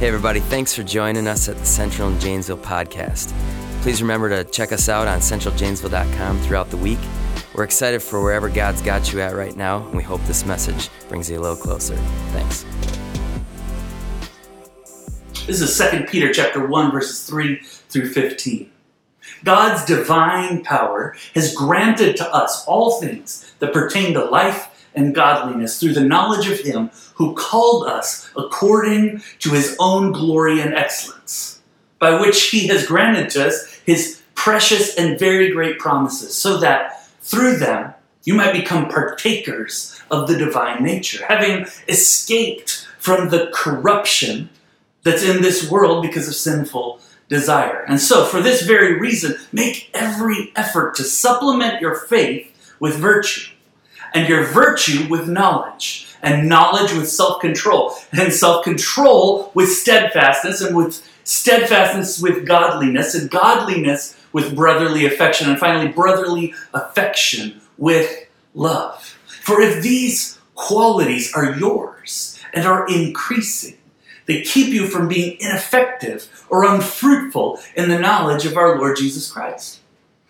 Hey, everybody, thanks for joining us at the Central and Janesville podcast. Please remember to check us out on centraljanesville.com throughout the week. We're excited for wherever God's got you at right now, and we hope this message brings you a little closer. Thanks. This is 2 Peter chapter 1 verses 3 through 15. God's divine power has granted to us all things that pertain to life and godliness through the knowledge of him who called us according to his own glory and excellence, by which he has granted to us his precious and very great promises, so that through them you might become partakers of the divine nature, having escaped from the corruption that's in this world because of sinful desire. And so, for this very reason, make every effort to supplement your faith with virtue, and your virtue with knowledge, and knowledge with self control, and self control with steadfastness, and with steadfastness with godliness, and godliness with brotherly affection, and finally, brotherly affection with love. For if these qualities are yours and are increasing, they keep you from being ineffective or unfruitful in the knowledge of our Lord Jesus Christ.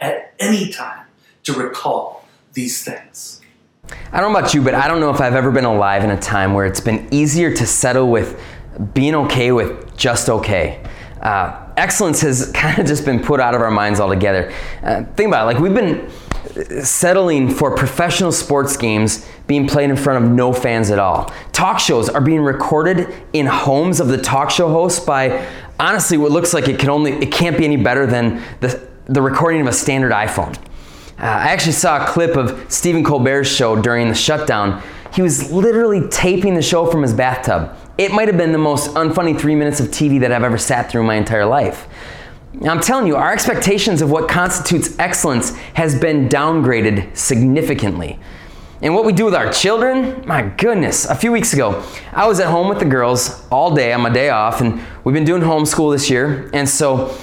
at any time to recall these things. I don't know about you, but I don't know if I've ever been alive in a time where it's been easier to settle with being okay with just okay. Uh, excellence has kind of just been put out of our minds altogether. Uh, think about it, like we've been settling for professional sports games being played in front of no fans at all. Talk shows are being recorded in homes of the talk show hosts by honestly what looks like it can only it can't be any better than the, the recording of a standard iPhone. Uh, I actually saw a clip of Stephen Colbert's show during the shutdown. He was literally taping the show from his bathtub. It might have been the most unfunny three minutes of TV that I've ever sat through in my entire life. I'm telling you, our expectations of what constitutes excellence has been downgraded significantly. And what we do with our children, my goodness. A few weeks ago, I was at home with the girls all day on my day off, and we've been doing homeschool this year. And so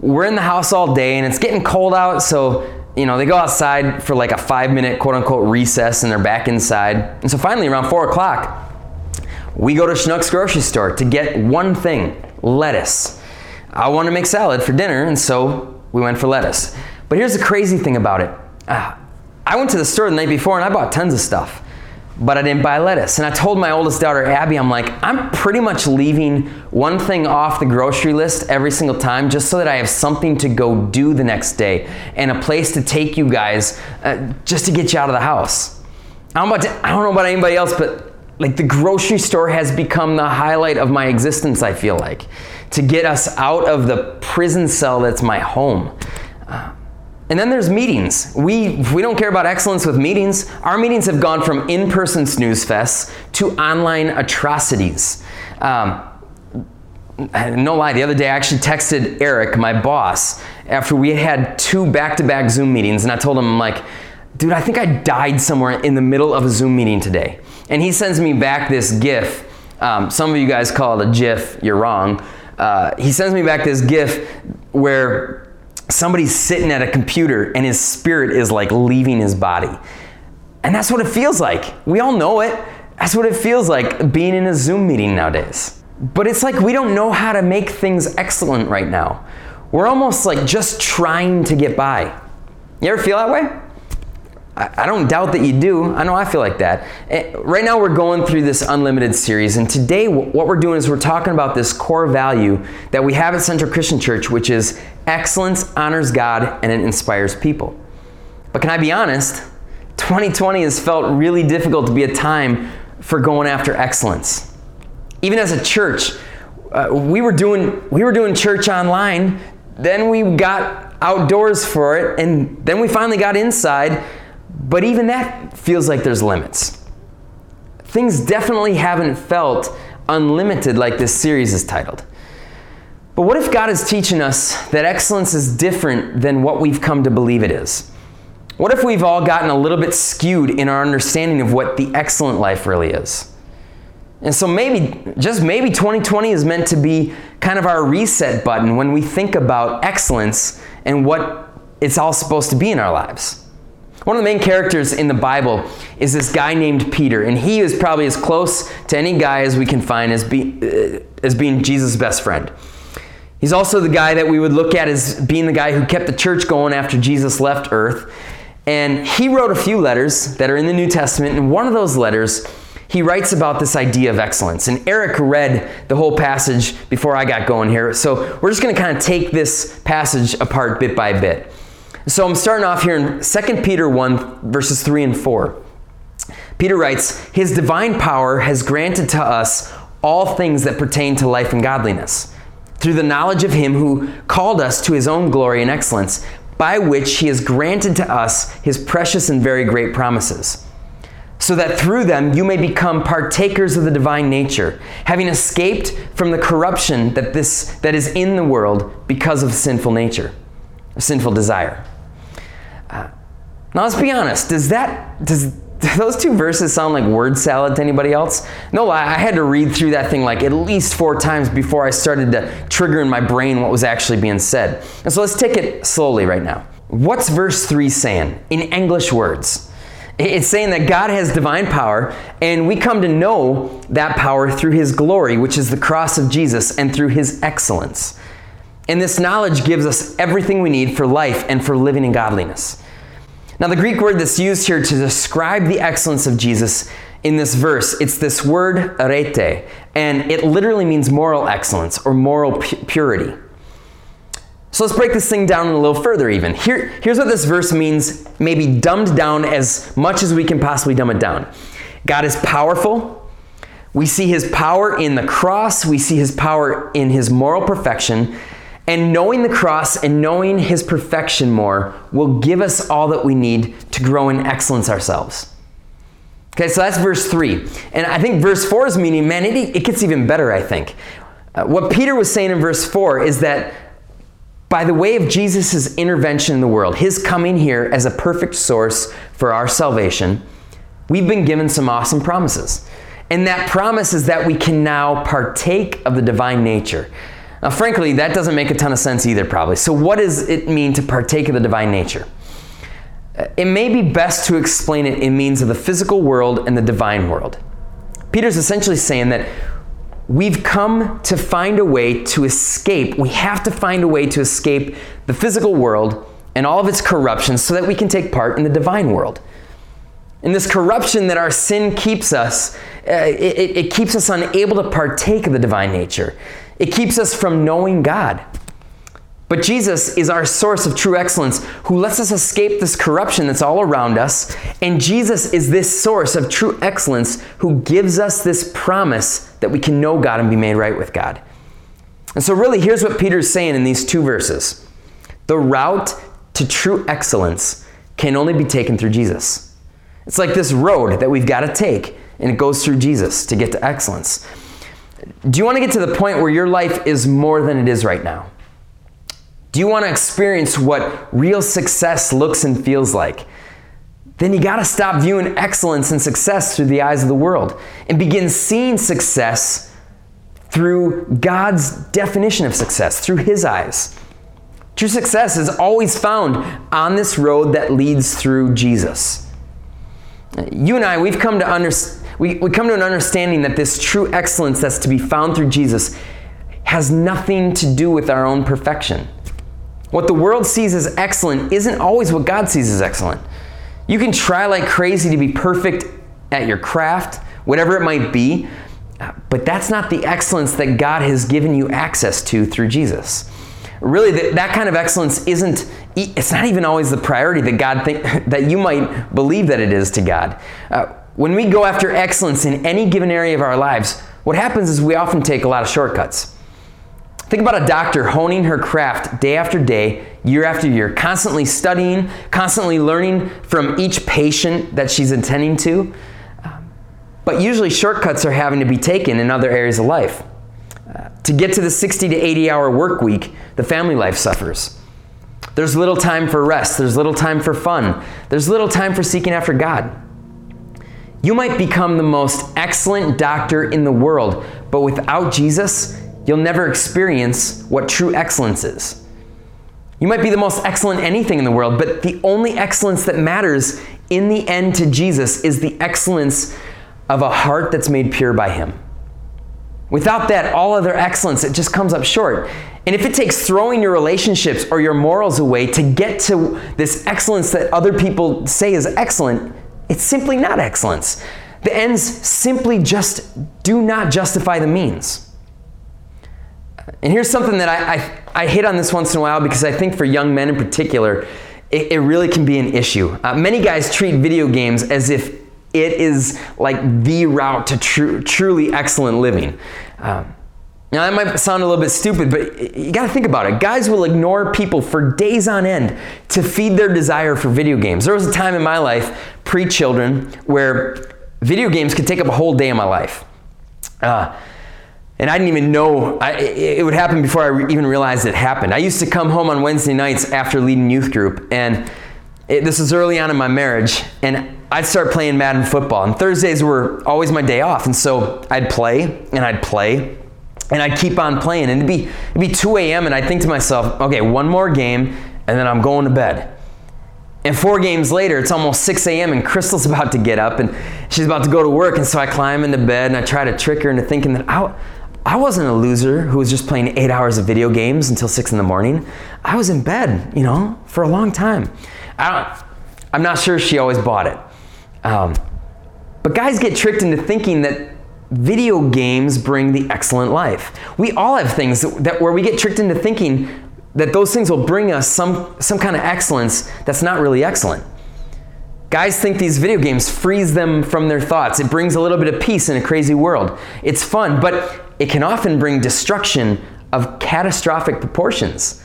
we're in the house all day, and it's getting cold out, so you know, they go outside for like a five minute quote unquote recess and they're back inside. And so finally, around four o'clock, we go to Schnucks grocery store to get one thing lettuce. I want to make salad for dinner, and so we went for lettuce. But here's the crazy thing about it uh, I went to the store the night before and I bought tons of stuff, but I didn't buy lettuce. And I told my oldest daughter, Abby, I'm like, I'm pretty much leaving one thing off the grocery list every single time just so that I have something to go do the next day and a place to take you guys uh, just to get you out of the house. I'm about to, I don't know about anybody else, but like the grocery store has become the highlight of my existence, I feel like, to get us out of the prison cell that's my home. Uh, and then there's meetings. We, we don't care about excellence with meetings. Our meetings have gone from in person snooze fests to online atrocities. Um, no lie, the other day I actually texted Eric, my boss, after we had two back to back Zoom meetings, and I told him, I'm like, dude, I think I died somewhere in the middle of a Zoom meeting today. And he sends me back this GIF. Um, some of you guys call it a GIF, you're wrong. Uh, he sends me back this GIF where somebody's sitting at a computer and his spirit is like leaving his body. And that's what it feels like. We all know it. That's what it feels like being in a Zoom meeting nowadays. But it's like we don't know how to make things excellent right now. We're almost like just trying to get by. You ever feel that way? I, don't doubt that you do. I know I feel like that. Eh, right now, we're going through this unlimited series, and today, what we're doing is we're talking about this core value that we have at Central Christian Church, which is excellence honors God and it inspires people. But can I be honest? 2020 has felt really difficult to be a time for going after excellence. Even as a church, uh, we were doing we were doing church online. Then we got outdoors for it, and then we finally got inside. But even that feels like there's limits. Things definitely haven't felt unlimited like this series is titled. But what if God is teaching us that excellence is different than what we've come to believe it is? What if we've all gotten a little bit skewed in our understanding of what the excellent life really is? And so maybe, just maybe 2020 is meant to be kind of our reset button when we think about excellence and what it's all supposed to be in our lives. One of the main characters in the Bible is this guy named Peter, and he is probably as close to any guy as we can find as, be, uh, as being Jesus' best friend. He's also the guy that we would look at as being the guy who kept the church going after Jesus left earth. And he wrote a few letters that are in the New Testament, and one of those letters he writes about this idea of excellence. And Eric read the whole passage before I got going here. So we're just going to kind of take this passage apart bit by bit. So I'm starting off here in 2 Peter 1, verses 3 and 4. Peter writes, His divine power has granted to us all things that pertain to life and godliness, through the knowledge of Him who called us to His own glory and excellence, by which He has granted to us His precious and very great promises so that through them you may become partakers of the divine nature, having escaped from the corruption that, this, that is in the world because of sinful nature, sinful desire. Uh, now let's be honest, does that, does, do those two verses sound like word salad to anybody else? No lie, I had to read through that thing like at least four times before I started to trigger in my brain what was actually being said. And so let's take it slowly right now. What's verse 3 saying in English words? It's saying that God has divine power, and we come to know that power through His glory, which is the cross of Jesus, and through His excellence. And this knowledge gives us everything we need for life and for living in godliness. Now, the Greek word that's used here to describe the excellence of Jesus in this verse, it's this word arete, and it literally means moral excellence or moral purity. So let's break this thing down a little further, even. Here, here's what this verse means, maybe dumbed down as much as we can possibly dumb it down. God is powerful. We see his power in the cross, we see his power in his moral perfection. And knowing the cross and knowing his perfection more will give us all that we need to grow in excellence ourselves. Okay, so that's verse 3. And I think verse 4 is meaning, man, it, it gets even better, I think. Uh, what Peter was saying in verse 4 is that by the way of Jesus' intervention in the world, his coming here as a perfect source for our salvation, we've been given some awesome promises. And that promise is that we can now partake of the divine nature. Now, frankly, that doesn't make a ton of sense either, probably. So, what does it mean to partake of the divine nature? It may be best to explain it in means of the physical world and the divine world. Peter's essentially saying that We've come to find a way to escape. We have to find a way to escape the physical world and all of its corruption so that we can take part in the divine world. In this corruption that our sin keeps us, uh, it, it keeps us unable to partake of the divine nature. It keeps us from knowing God. But Jesus is our source of true excellence who lets us escape this corruption that's all around us. And Jesus is this source of true excellence who gives us this promise that we can know God and be made right with God. And so, really, here's what Peter's saying in these two verses The route to true excellence can only be taken through Jesus. It's like this road that we've got to take, and it goes through Jesus to get to excellence. Do you want to get to the point where your life is more than it is right now? Do you want to experience what real success looks and feels like? Then you got to stop viewing excellence and success through the eyes of the world and begin seeing success through God's definition of success, through His eyes. True success is always found on this road that leads through Jesus. You and I, we've come to under, we, we come to an understanding that this true excellence that's to be found through Jesus has nothing to do with our own perfection. What the world sees as excellent isn't always what God sees as excellent. You can try like crazy to be perfect at your craft, whatever it might be, but that's not the excellence that God has given you access to through Jesus. Really, that, that kind of excellence isn't, it's not even always the priority that God think, that you might believe that it is to God. Uh, when we go after excellence in any given area of our lives, what happens is we often take a lot of shortcuts. Think about a doctor honing her craft day after day, year after year, constantly studying, constantly learning from each patient that she's attending to. But usually, shortcuts are having to be taken in other areas of life. Uh, to get to the 60 to 80 hour work week, the family life suffers. There's little time for rest, there's little time for fun, there's little time for seeking after God. You might become the most excellent doctor in the world, but without Jesus, you'll never experience what true excellence is. You might be the most excellent anything in the world, but the only excellence that matters in the end to Jesus is the excellence of a heart that's made pure by Him. Without that, all other excellence, it just comes up short. And if it takes throwing your relationships or your morals away to get to this excellence that other people say is excellent, it's simply not excellence. The ends simply just do not justify the means. And here's something that I, I, I, hit on this once in a while because I think for young men in particular, it, it really can be an issue. Uh, many guys treat video games as if it is like the route to tr- truly excellent living. Um, now, that might sound a little bit stupid, but you got to think about it. Guys will ignore people for days on end to feed their desire for video games. There was a time in my life, pre children, where video games could take up a whole day of my life. Uh, and I didn't even know I, it would happen before I even realized it happened. I used to come home on Wednesday nights after leading youth group, and it, this was early on in my marriage, and I'd start playing Madden football. And Thursdays were always my day off, and so I'd play and I'd play and I'd keep on playing. And it'd be it'd be 2 a.m. and I'd think to myself, okay, one more game, and then I'm going to bed. And four games later, it's almost 6 a.m. and Crystal's about to get up and she's about to go to work. And so I climb into bed and I try to trick her into thinking that I, I wasn't a loser who was just playing eight hours of video games until six in the morning. I was in bed, you know, for a long time. I am not sure she always bought it. Um, but guys get tricked into thinking that video games bring the excellent life. We all have things that, where we get tricked into thinking that those things will bring us some, some kind of excellence that's not really excellent. Guys think these video games frees them from their thoughts. It brings a little bit of peace in a crazy world. It's fun, but it can often bring destruction of catastrophic proportions.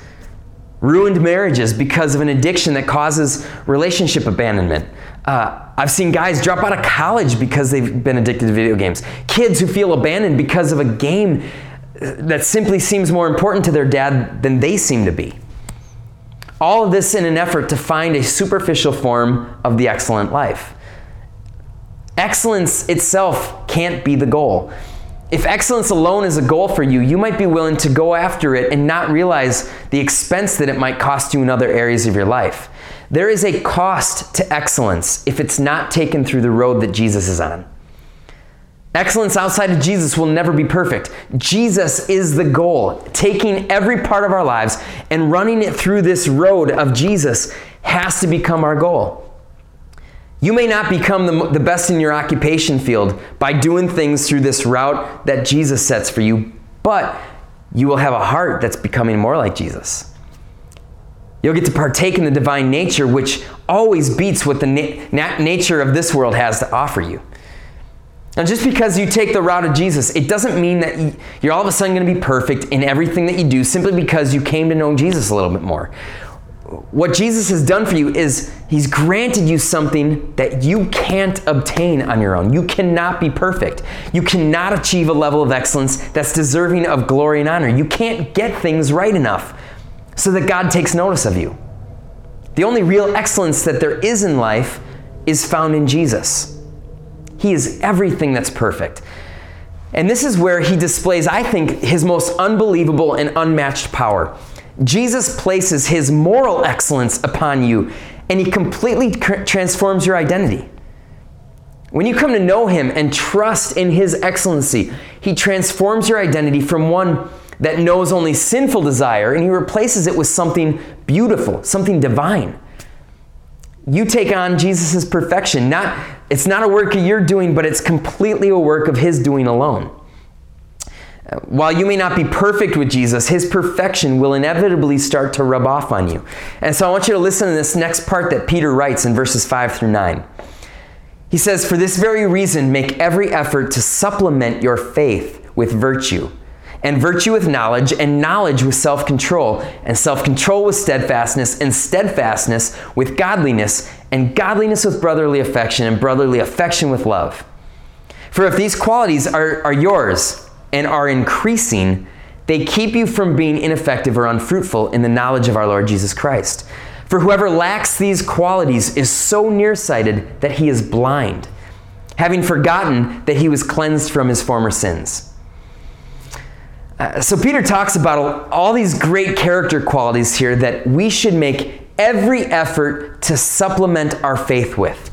Ruined marriages because of an addiction that causes relationship abandonment. Uh, I've seen guys drop out of college because they've been addicted to video games. Kids who feel abandoned because of a game that simply seems more important to their dad than they seem to be. All of this in an effort to find a superficial form of the excellent life. Excellence itself can't be the goal. If excellence alone is a goal for you, you might be willing to go after it and not realize the expense that it might cost you in other areas of your life. There is a cost to excellence if it's not taken through the road that Jesus is on. Excellence outside of Jesus will never be perfect. Jesus is the goal. Taking every part of our lives and running it through this road of Jesus has to become our goal. You may not become the, the best in your occupation field by doing things through this route that Jesus sets for you, but you will have a heart that's becoming more like Jesus. You'll get to partake in the divine nature, which always beats what the na- nature of this world has to offer you. Now, just because you take the route of Jesus, it doesn't mean that you're all of a sudden going to be perfect in everything that you do simply because you came to know Jesus a little bit more. What Jesus has done for you is He's granted you something that you can't obtain on your own. You cannot be perfect. You cannot achieve a level of excellence that's deserving of glory and honor. You can't get things right enough so that God takes notice of you. The only real excellence that there is in life is found in Jesus. He is everything that's perfect. And this is where he displays, I think, his most unbelievable and unmatched power. Jesus places his moral excellence upon you, and he completely transforms your identity. When you come to know him and trust in his excellency, he transforms your identity from one that knows only sinful desire and he replaces it with something beautiful, something divine. you take on Jesus' perfection. Not, it's not a work you're doing, but it's completely a work of His doing alone. While you may not be perfect with Jesus, his perfection will inevitably start to rub off on you. And so I want you to listen to this next part that Peter writes in verses 5 through 9. He says, For this very reason, make every effort to supplement your faith with virtue, and virtue with knowledge, and knowledge with self control, and self control with steadfastness, and steadfastness with godliness, and godliness with brotherly affection, and brotherly affection with love. For if these qualities are, are yours, and are increasing, they keep you from being ineffective or unfruitful in the knowledge of our Lord Jesus Christ. For whoever lacks these qualities is so nearsighted that he is blind, having forgotten that he was cleansed from his former sins. Uh, so, Peter talks about all these great character qualities here that we should make every effort to supplement our faith with.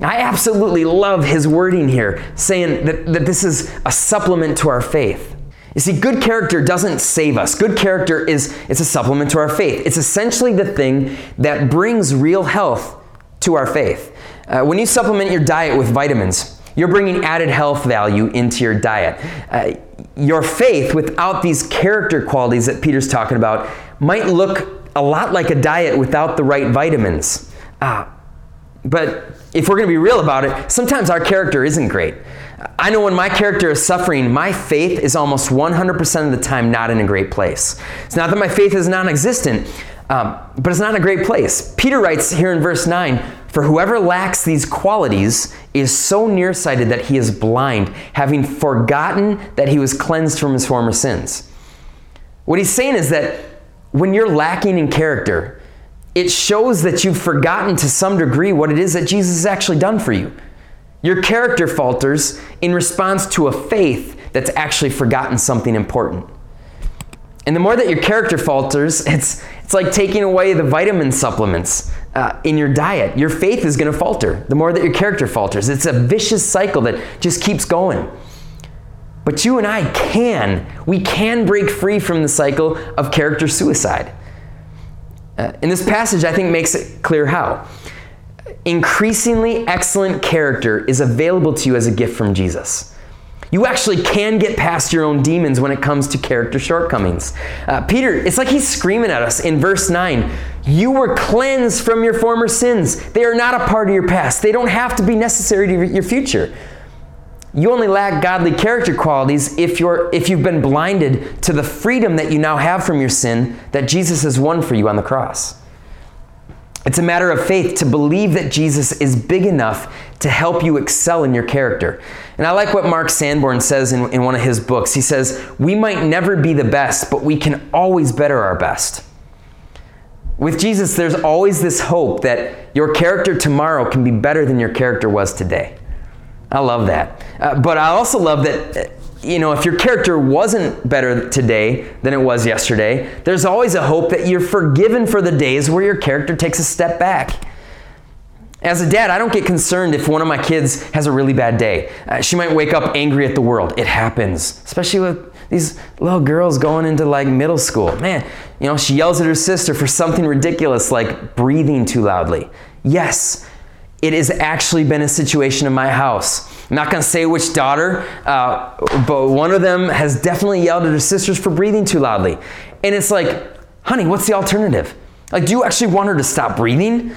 I absolutely love his wording here, saying that, that this is a supplement to our faith. You see, good character doesn't save us. Good character is it's a supplement to our faith. It's essentially the thing that brings real health to our faith. Uh, when you supplement your diet with vitamins, you're bringing added health value into your diet. Uh, your faith, without these character qualities that Peter's talking about, might look a lot like a diet without the right vitamins. Uh, but if we're going to be real about it, sometimes our character isn't great. I know when my character is suffering, my faith is almost 100% of the time not in a great place. It's not that my faith is non existent, um, but it's not in a great place. Peter writes here in verse 9 For whoever lacks these qualities is so nearsighted that he is blind, having forgotten that he was cleansed from his former sins. What he's saying is that when you're lacking in character, it shows that you've forgotten to some degree what it is that Jesus has actually done for you. Your character falters in response to a faith that's actually forgotten something important. And the more that your character falters, it's, it's like taking away the vitamin supplements uh, in your diet. Your faith is going to falter the more that your character falters. It's a vicious cycle that just keeps going. But you and I can, we can break free from the cycle of character suicide. Uh, in this passage, I think makes it clear how. Increasingly excellent character is available to you as a gift from Jesus. You actually can get past your own demons when it comes to character shortcomings. Uh, Peter, it's like he's screaming at us in verse 9 You were cleansed from your former sins. They are not a part of your past, they don't have to be necessary to your future. You only lack godly character qualities if, you're, if you've been blinded to the freedom that you now have from your sin that Jesus has won for you on the cross. It's a matter of faith to believe that Jesus is big enough to help you excel in your character. And I like what Mark Sanborn says in, in one of his books. He says, We might never be the best, but we can always better our best. With Jesus, there's always this hope that your character tomorrow can be better than your character was today. I love that. Uh, but I also love that, uh, you know, if your character wasn't better today than it was yesterday, there's always a hope that you're forgiven for the days where your character takes a step back. As a dad, I don't get concerned if one of my kids has a really bad day. Uh, she might wake up angry at the world. It happens, especially with these little girls going into like middle school. Man, you know, she yells at her sister for something ridiculous like breathing too loudly. Yes, it has actually been a situation in my house. I'm not going to say which daughter, uh, but one of them has definitely yelled at her sisters for breathing too loudly. And it's like, honey, what's the alternative? Like, do you actually want her to stop breathing?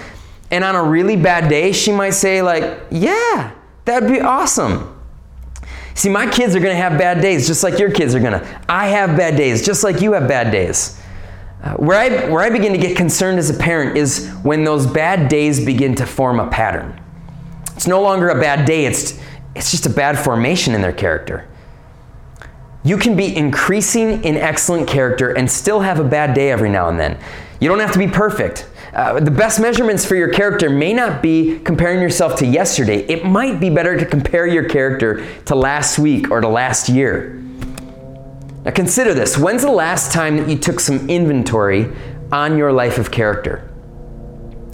And on a really bad day, she might say, like, yeah, that'd be awesome. See, my kids are going to have bad days just like your kids are going to. I have bad days just like you have bad days. Uh, where, I, where I begin to get concerned as a parent is when those bad days begin to form a pattern. It's no longer a bad day, it's, it's just a bad formation in their character. You can be increasing in excellent character and still have a bad day every now and then. You don't have to be perfect. Uh, the best measurements for your character may not be comparing yourself to yesterday. It might be better to compare your character to last week or to last year. Now consider this. When's the last time that you took some inventory on your life of character?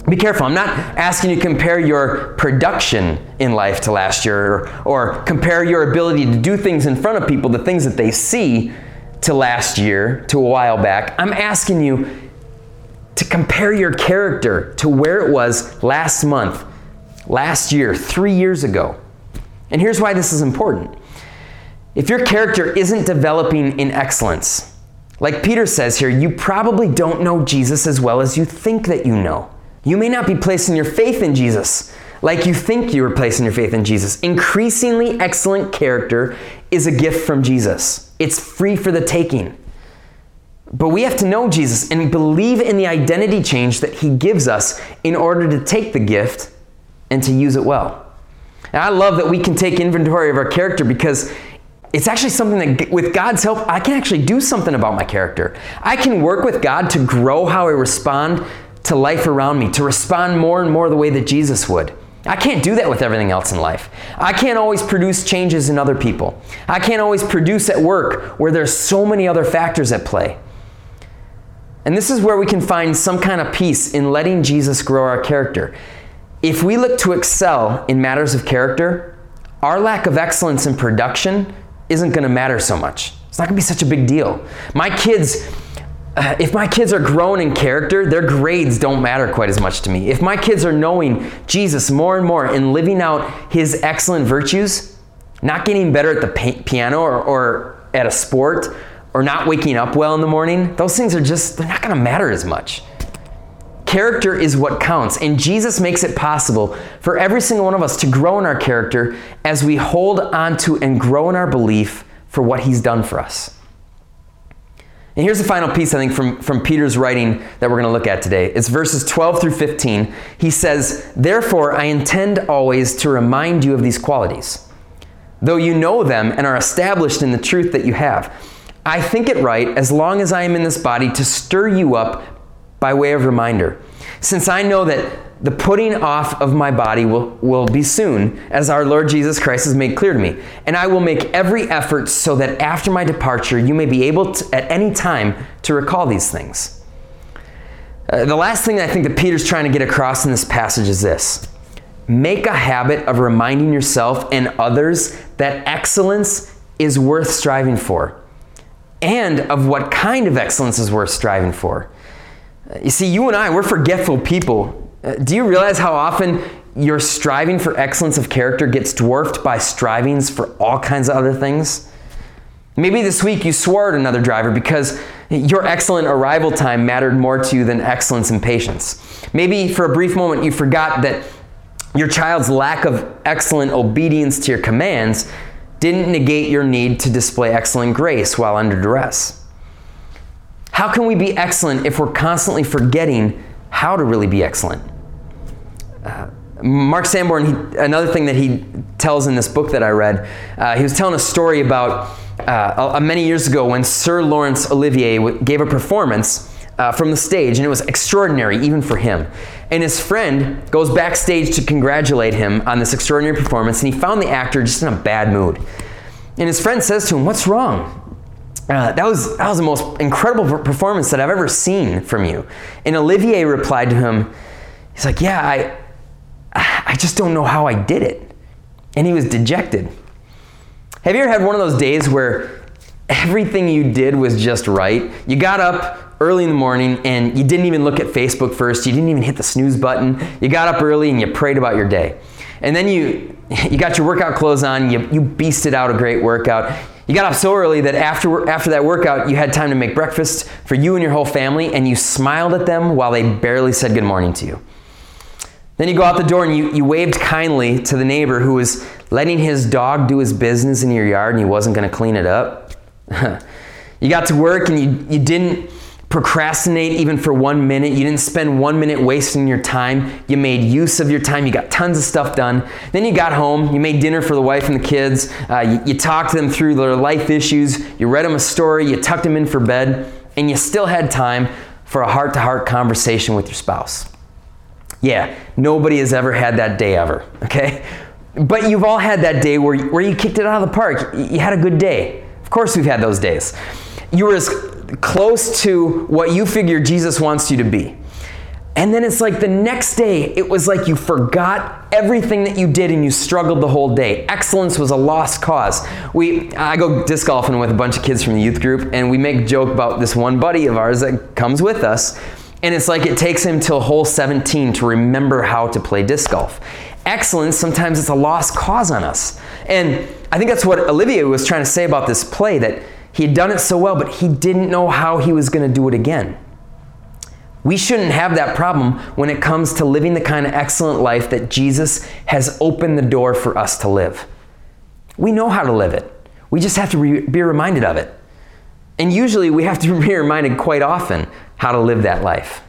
Be careful. I'm not asking you to compare your production in life to last year or, or, compare your ability to do things in front of people, the things that they see, to last year, to a while back. I'm asking you to compare your character to where it was last month, last year, three years ago. And here's why this is important. If your character isn't developing in excellence, like Peter says here, you probably don't know Jesus as well as you think that you know. You may not be placing your faith in Jesus like you think you are placing your faith in Jesus. Increasingly excellent character is a gift from Jesus, it's free for the taking. But we have to know Jesus and believe in the identity change that he gives us in order to take the gift and to use it well. And I love that we can take inventory of our character because it's actually something that, with God's help, I can actually do something about my character. I can work with God to grow how I respond to life around me, to respond more and more the way that Jesus would. I can't do that with everything else in life. I can't always produce changes in other people. I can't always produce at work where there's so many other factors at play. And this is where we can find some kind of peace in letting Jesus grow our character. If we look to excel in matters of character, our lack of excellence in production isn't going to matter so much. It's not going to be such a big deal. My kids, uh, if my kids are growing in character, their grades don't matter quite as much to me. If my kids are knowing Jesus more and more and living out his excellent virtues, not getting better at the piano or, or at a sport or not waking up well in the morning, those things are just, they're not going to matter as much. Character is what counts, and Jesus makes it possible for every single one of us to grow in our character as we hold on to and grow in our belief for what he's done for us. And here's the final piece, I think, from, from Peter's writing that we're going to look at today. It's verses 12 through 15. He says, Therefore, I intend always to remind you of these qualities, though you know them and are established in the truth that you have. I think it right, as long as I am in this body, to stir you up by way of reminder, since I know that the putting off of my body will, will be soon, as our Lord Jesus Christ has made clear to me. And I will make every effort so that after my departure, you may be able to, at any time to recall these things. Uh, the last thing I think that Peter's trying to get across in this passage is this make a habit of reminding yourself and others that excellence is worth striving for and of what kind of excellence is worth striving for. You see, you and I, we're forgetful people. Uh, do you realize how often your striving for excellence of character gets dwarfed by strivings for all kinds of other things? Maybe this week you swore at another driver because your excellent arrival time mattered more to you than excellence and patience. Maybe for a brief moment you forgot that your child's lack of excellent obedience to your commands didn't negate your need to display excellent grace while under duress. How can we be excellent if we're constantly forgetting how to really be excellent? Uh, Mark Sanborn, he, another thing that he tells in this book that I read, uh, he was telling a story about uh, many years ago when Sir Laurence Olivier gave a performance uh, from the stage, and it was extraordinary even for him. And his friend goes backstage to congratulate him on this extraordinary performance, and he found the actor just in a bad mood. And his friend says to him, What's wrong? Uh, that, was, that was the most incredible performance that I've ever seen from you. And Olivier replied to him, He's like, Yeah, I, I just don't know how I did it. And he was dejected. Have you ever had one of those days where everything you did was just right? You got up, early in the morning and you didn't even look at Facebook first. You didn't even hit the snooze button. You got up early and you prayed about your day. And then you, you got your workout clothes on, you, you beasted out a great workout. You got up so early that after, after that workout, you had time to make breakfast for you and your whole family, and you smiled at them while they barely said good morning to you. Then you go out the door and you, you waved kindly to the neighbor who was letting his dog do his business in your yard and he wasn't going to clean it up. you got to work and you, you didn't procrastinate even for one minute. You didn't spend one minute wasting your time. You made use of your time. You got tons of stuff done. Then you got home. You made dinner for the wife and the kids. Uh, you, you talked them through their life issues. You read them a story. You tucked them in for bed. And you still had time for a heart to heart conversation with your spouse. Yeah, nobody has ever had that day ever, okay? But you've all had that day where, where you kicked it out of the park. You had a good day. Of course, we've had those days. You were as close to what you figure Jesus wants you to be. And then it's like the next day, it was like you forgot everything that you did and you struggled the whole day. Excellence was a lost cause. We, I go disc golfing with a bunch of kids from the youth group, and we make joke about this one buddy of ours that comes with us. And it's like it takes him till hole 17 to remember how to play disc golf. Excellence, sometimes it's a lost cause on us. And I think that's what Olivier was trying to say about this play that he had done it so well, but he didn't know how he was going to do it again. We shouldn't have that problem when it comes to living the kind of excellent life that Jesus has opened the door for us to live. We know how to live it. We just have to re- be reminded of it. And usually we have to be reminded quite often how to live that life.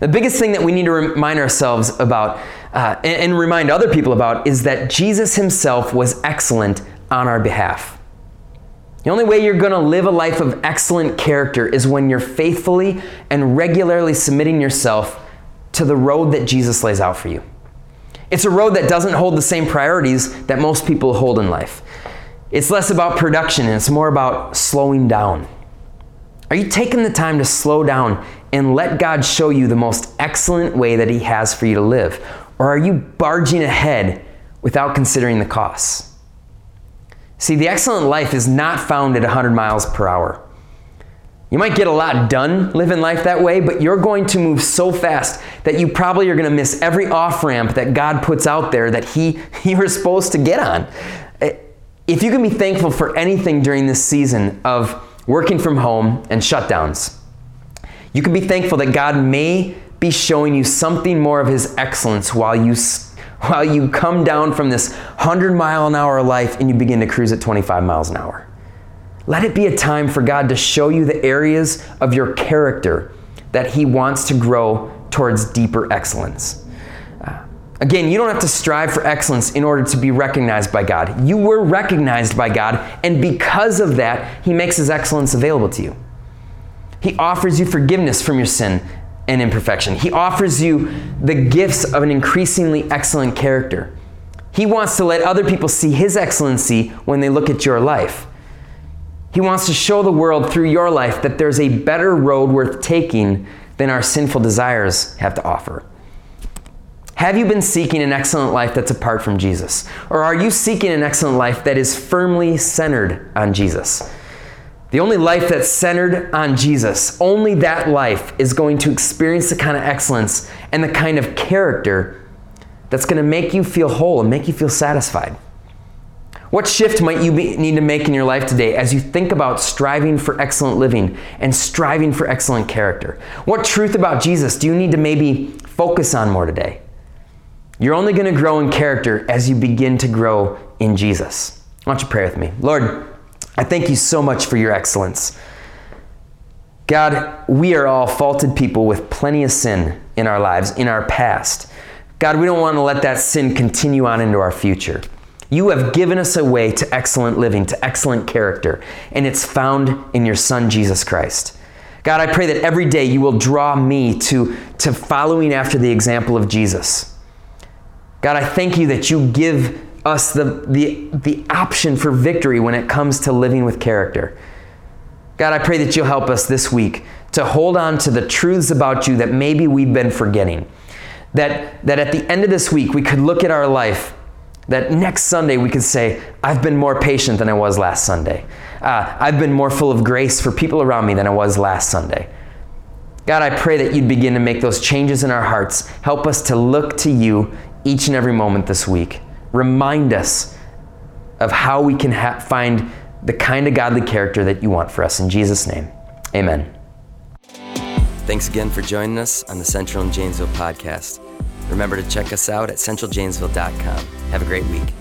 The biggest thing that we need to remind ourselves about uh, and, and remind other people about is that Jesus himself was excellent on our behalf. The only way you're going to live a life of excellent character is when you're faithfully and regularly submitting yourself to the road that Jesus lays out for you. It's a road that doesn't hold the same priorities that most people hold in life. It's less about production and it's more about slowing down. Are you taking the time to slow down and let God show you the most excellent way that He has for you to live? Or are you barging ahead without considering the costs? See, the excellent life is not found at 100 miles per hour. You might get a lot done living life that way, but you're going to move so fast that you probably are going to miss every off ramp that God puts out there that he, you're supposed to get on. Eh, if you can be thankful for anything during this season of working from home and shutdowns, you can be thankful that God may be showing you something more of His excellence while you while you come down from this 100 mile an hour life and you begin to cruise at 25 miles an hour. Let it be a time for God to show you the areas of your character that He wants to grow towards deeper excellence. Uh, again, you don't have to strive for excellence in order to be recognized by God. You were recognized by God, and because of that, He makes His excellence available to you. He offers you forgiveness from your sin and imperfection. He offers you the gifts of an increasingly excellent character. He wants to let other people see His excellency when they look at your life. He wants to show the world through your life that there's a better road worth taking than our sinful desires have to offer. Have you been seeking an excellent life that's apart from Jesus? Or are you seeking an excellent life that is firmly centered on Jesus? The only life that's centered on Jesus, only that life is going to experience the kind of excellence and the kind of character that's going to make you feel whole and make you feel satisfied. What shift might you be, need to make in your life today as you think about striving for excellent living and striving for excellent character? What truth about Jesus do you need to maybe focus on more today? You're only going to grow in character as you begin to grow in Jesus. Why don't you pray with me? Lord, I thank you so much for your excellence. God, we are all faulted people with plenty of sin in our lives, in our past. God, we don't want to let that sin continue on into our future. You have given us a way to excellent living, to excellent character, and it's found in your Son, Jesus Christ. God, I pray that every day you will draw me to, to following after the example of Jesus. God, I thank you that you give us the, the, the option for victory when it comes to living with character. God, I pray that you'll help us this week to hold on to the truths about you that maybe we've been forgetting. That, that at the end of this week, we could look at our life, that next Sunday we could say, I've been more patient than I was last Sunday. Uh, I've been more full of grace for people around me than I was last Sunday. God, I pray that you'd begin to make those changes in our hearts. Help us to look to you each and every moment this week. Remind us of how we can ha- find the kind of godly character that you want for us. In Jesus' name, amen. Thanks again for joining us on the Central and Janesville podcast. Remember to check us out at centraljanesville.com. Have a great week.